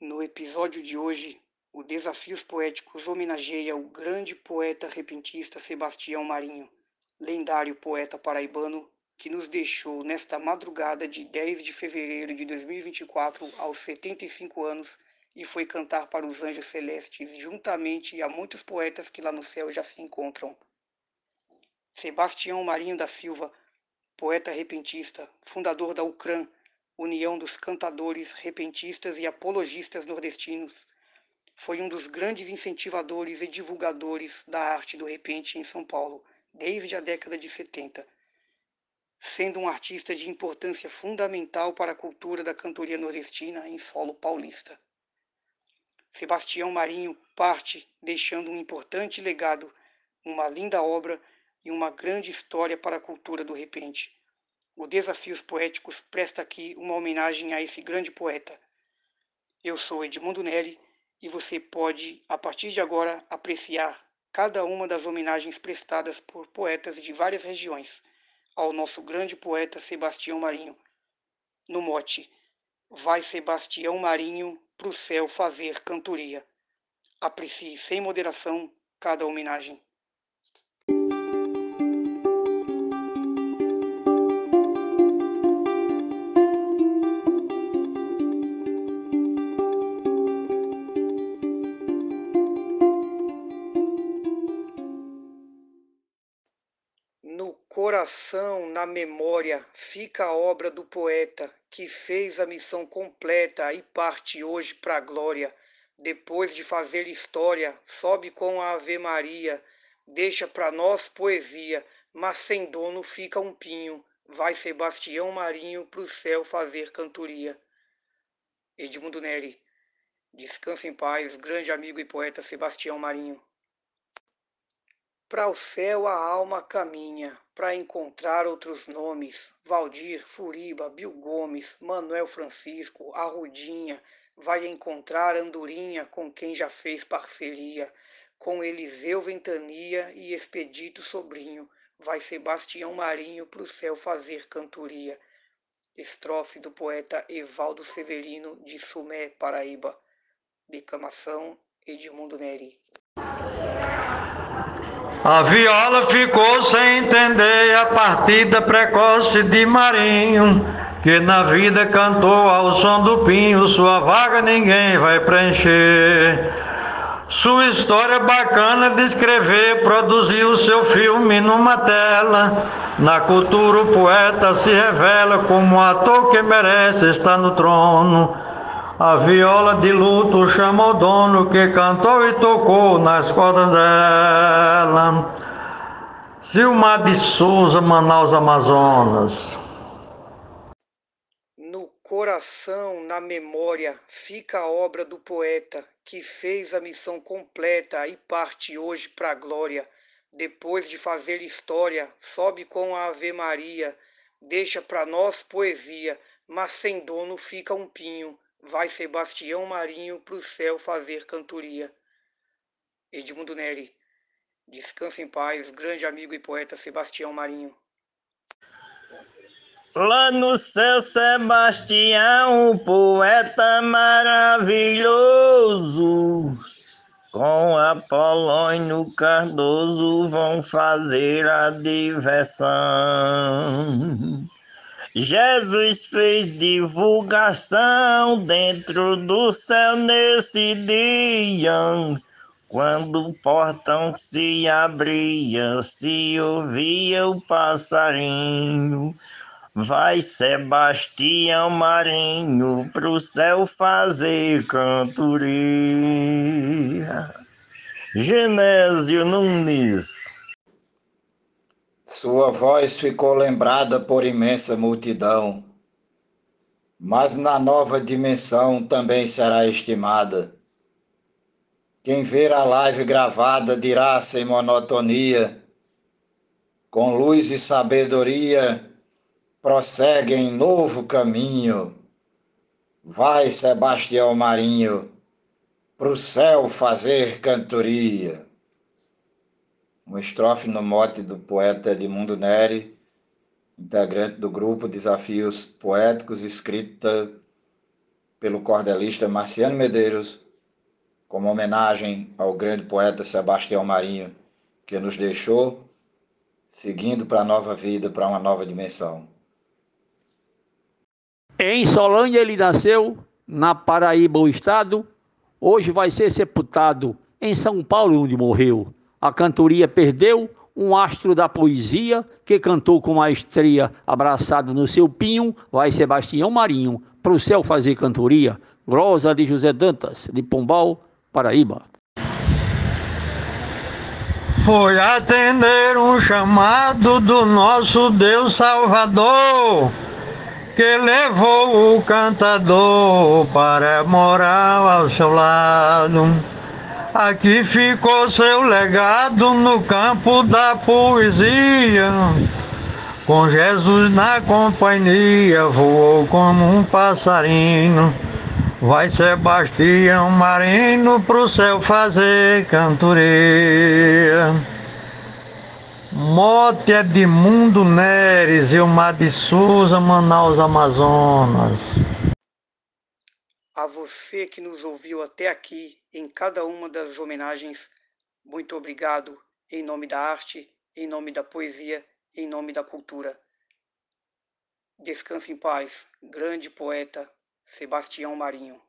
No episódio de hoje, o Desafios Poéticos homenageia o grande poeta repentista Sebastião Marinho, lendário poeta paraibano que nos deixou nesta madrugada de 10 de fevereiro de 2024 aos 75 anos e foi cantar para os anjos celestes juntamente a muitos poetas que lá no céu já se encontram. Sebastião Marinho da Silva, poeta repentista, fundador da UCRAN, União dos Cantadores, Repentistas e Apologistas Nordestinos, foi um dos grandes incentivadores e divulgadores da arte do repente em São Paulo, desde a década de 70, sendo um artista de importância fundamental para a cultura da cantoria nordestina em solo paulista. Sebastião Marinho parte deixando um importante legado, uma linda obra e uma grande história para a cultura do repente. O Desafios Poéticos presta aqui uma homenagem a esse grande poeta. Eu sou Edmundo Neri e você pode, a partir de agora, apreciar cada uma das homenagens prestadas por poetas de várias regiões ao nosso grande poeta Sebastião Marinho. No mote, vai Sebastião Marinho pro céu fazer cantoria. Aprecie sem moderação cada homenagem. Coração, na memória, fica a obra do poeta que fez a missão completa e parte hoje para a glória. Depois de fazer história, sobe com a Ave Maria, deixa para nós poesia, mas sem dono fica um pinho. Vai Sebastião Marinho pro céu fazer cantoria. Edmundo Neri. Descansa em paz, grande amigo e poeta Sebastião Marinho. Para o céu a alma caminha, para encontrar outros nomes. Valdir, Furiba, Bill Gomes, Manuel Francisco, Arrudinha, vai encontrar Andorinha com quem já fez parceria. Com Eliseu Ventania e Expedito Sobrinho, vai Sebastião Marinho pro céu fazer cantoria. Estrofe do poeta Evaldo Severino de Sumé, Paraíba. Declamação Edmundo Neri. A viola ficou sem entender a partida precoce de Marinho, que na vida cantou ao som do pinho, sua vaga ninguém vai preencher. Sua história bacana de escrever, produziu seu filme numa tela. Na cultura o poeta se revela como um ator que merece estar no trono. A viola de luto chama o dono que cantou e tocou nas cordas dela. Silmar de Souza, Manaus, Amazonas. No coração, na memória, fica a obra do poeta que fez a missão completa e parte hoje para a glória. Depois de fazer história, sobe com a Ave Maria, deixa para nós poesia, mas sem dono fica um pinho vai Sebastião Marinho pro céu fazer cantoria. Edmundo Neri. Descansa em paz, grande amigo e poeta Sebastião Marinho. Lá no céu, Sebastião, poeta maravilhoso, com Apolônio Cardoso vão fazer a diversão. Jesus fez divulgação dentro do céu nesse dia. Quando o portão se abria, se ouvia o passarinho. Vai Sebastião Marinho pro céu fazer cantoria. Genésio Nunes sua voz ficou lembrada por imensa multidão, mas na nova dimensão também será estimada. Quem ver a live gravada dirá sem monotonia, com luz e sabedoria, prossegue em novo caminho. Vai, Sebastião Marinho, pro céu fazer cantoria uma estrofe no mote do poeta Edmundo Neri, integrante do grupo Desafios Poéticos, escrita pelo cordelista Marciano Medeiros, como homenagem ao grande poeta Sebastião Marinho, que nos deixou, seguindo para a nova vida, para uma nova dimensão. Em Solânia ele nasceu, na Paraíba, o estado. Hoje vai ser sepultado em São Paulo, onde morreu. A cantoria perdeu um astro da poesia que cantou com maestria, abraçado no seu pinho, vai Sebastião Marinho, para o céu fazer cantoria. Glosa de José Dantas, de Pombal, Paraíba. Foi atender um chamado do nosso Deus Salvador, que levou o cantador para morar ao seu lado. Aqui ficou seu legado no campo da poesia. Com Jesus na companhia, voou como um passarinho. Vai Sebastião Marino pro céu fazer cantoria. Mote de Mundo Neres, Ilmar de Souza, Manaus, Amazonas. A você que nos ouviu até aqui em cada uma das homenagens, muito obrigado em nome da arte, em nome da poesia, em nome da cultura. Descanse em paz, grande poeta Sebastião Marinho